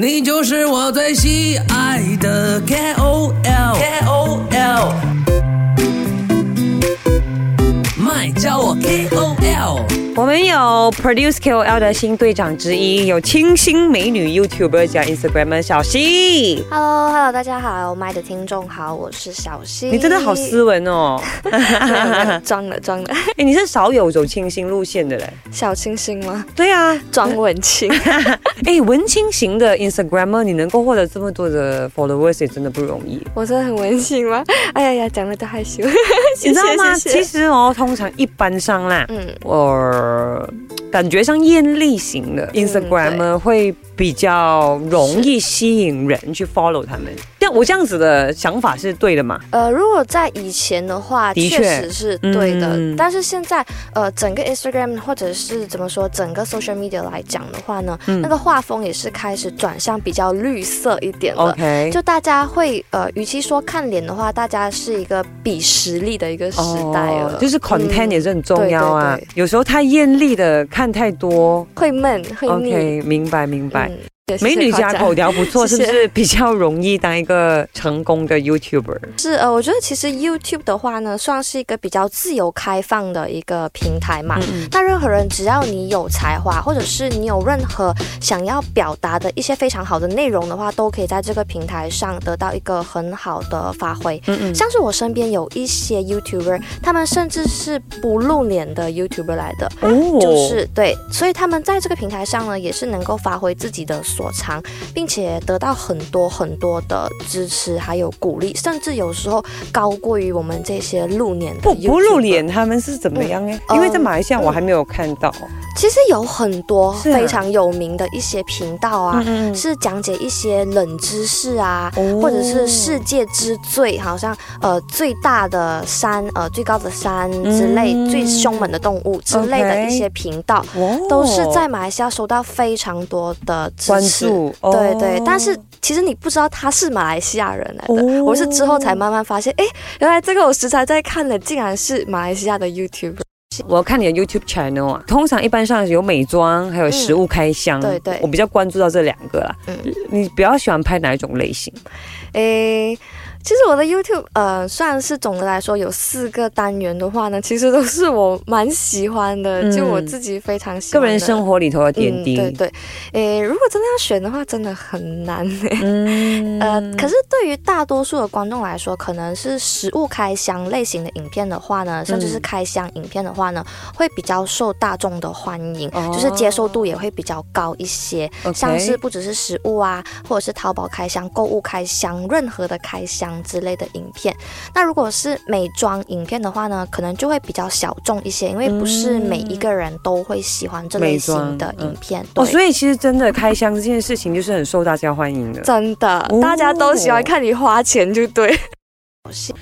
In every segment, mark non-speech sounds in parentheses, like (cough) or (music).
你就是我最喜爱的 KOL KOL，麦叫我 KOL。我们有 Produce KOL 的新队长之一，有清新美女 YouTuber 加 Instagramer 小溪。Hello，Hello，大家好，麦的听众好，我是小溪。你真的好斯文哦！(laughs) 装了装了，哎，你是少有走清新路线的嘞？小清新吗？对啊，装文青。(laughs) 哎，文青型的 Instagramer，你能够获得这么多的 followers 也真的不容易。我真的很文青吗？哎呀呀，讲了都害羞。你知道吗？(laughs) 其实哦，通常一般上啦，嗯，我感觉像艳丽型的 Instagram 会比较容易吸引人去 follow 他们。像我这样子的想法是对的嘛？呃，如果在以前的话，的确确实是对的。嗯但是现在，呃，整个 Instagram 或者是怎么说，整个 social media 来讲的话呢，嗯那个画风也是开始转向比较绿色一点了。OK，就大家会呃，与其说看脸的话，大家是一个比实力的一个时代了，哦就是 content 嗯也是很重要啊。对对对有时候太艳丽的看太多会闷会腻。，OK，明白明白。美女家口条不错，是不是比较容易当一个成功的 YouTuber？是呃，我觉得其实 YouTube 的话呢，算是一个比较自由开放的一个平台嘛。嗯那任何人只要你有才华，或者是你有任何想要表达的一些非常好的内容的话，都可以在这个平台上得到一个很好的发挥。嗯嗯，像是我身边有一些 YouTuber，他们甚至是不露脸的 YouTuber 来的，哦就是对，所以他们在这个平台上呢，也是能够发挥自己的所长，并且得到很多很多的支持，还有鼓励，甚至有时候高过于我们这些露脸的不不露脸，他们是怎么样哎？嗯因为在马来西亚我还没有看到。其实有很多非常有名的一些频道啊。嗯是讲解一些冷知识啊，哦或者是世界之最，好像呃最大的山，呃最高的山之类，嗯最凶猛的动物之类的一些频道。哦都是在马来西亚收到非常多的支对对哦，但是其实你不知道他是马来西亚人来的，哦我是之后才慢慢发现，哎，原来这个我时常在看的，竟然是马来西亚的 YouTuber。我看你的 YouTube channel 啊，通常一般上有美妆，还有食物开箱。对对我比较关注到这两个啦。嗯你比较喜欢拍哪一种类型？诶，其实我的 YouTube 呃，算是总的来说有四个单元的话呢，其实都是我蛮喜欢的，嗯就我自己非常喜欢个人生活里头的点滴。嗯、对对，诶，如果真的要选的话，真的很难诶。嗯 (laughs) 呃，可是对于大多数的观众来说，可能是食物开箱类型的影片的话呢，甚至是开箱影片的话呢，会比较受大众的欢迎，哦就是接受度也会比较高一些。像是不只是食物啊，或者是淘宝开箱、购物开箱、任何的开箱之类的影片。那如果是美妆影片的话呢，可能就会比较小众一些，因为不是每一个人都会喜欢这类型的影片。哦，所以其实真的开箱这件事情就是很受大家欢迎的。真的，哦大家都喜欢看你花钱，就对。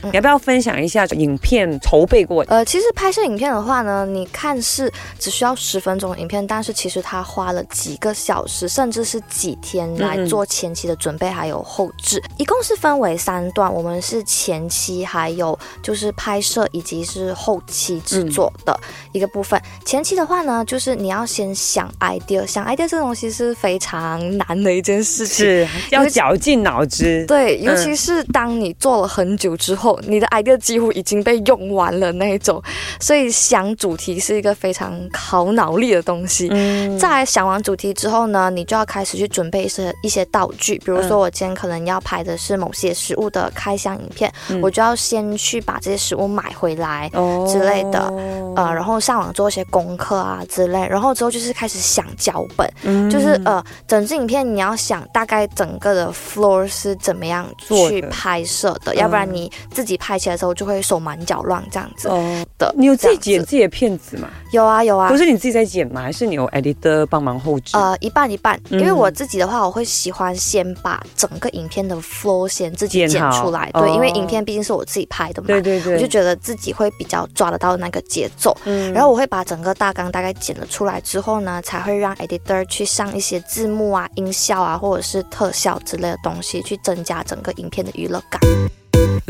你要不要分享一下影片筹备过程？呃，其实拍摄影片的话呢，你看是只需要十分钟的影片，但是其实他花了几个小时，甚至是几天来嗯嗯做前期的准备还有后置。一共是分为三段，我们是前期还有就是拍摄以及是后期制作的一个部分。前期的话呢，就是你要先想 idea，想 idea 这东西是非常难的一件事情。是要绞尽脑汁。对，尤嗯其是当你做了很久之后，你的 idea 几乎已经被用完了那一种，所以想主题是一个非常考脑力的东西。嗯。再来想完主题之后呢，你就要开始去准备一些一些道具，比如嗯。说我今天可能要拍的是某些食物的开箱影片，嗯。我就要先去把这些食物买回来。哦。之类的。呃，然后上网做一些功课啊之类，然后之后就是开始想脚本，嗯。就是呃，整支影片你要想大概整个的 floor 是怎么样去拍摄的，嗯。要不然你自己拍起来的时候就会手忙脚乱这样子哦，的。你有自己剪自己的片子吗？有啊有啊不，是你自己在剪吗？还是你有 editor 帮忙后置？呃，一半一半，嗯因为我自己的话，我会喜欢先把整个影片的 flow 先自己剪出来，哦对，因为影片毕竟是我自己拍的嘛，对对对，我就觉得自己会比较抓得到那个节奏。嗯然后我会把整个大纲大概剪了出来之后呢，才会让 editor 去上一些字幕啊、音效啊，或者是特效之类的东西，去增加整个影片的娱乐感。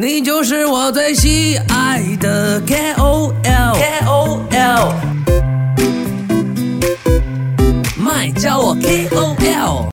你就是我最喜爱的 KOL KOL，麦叫我 KOL。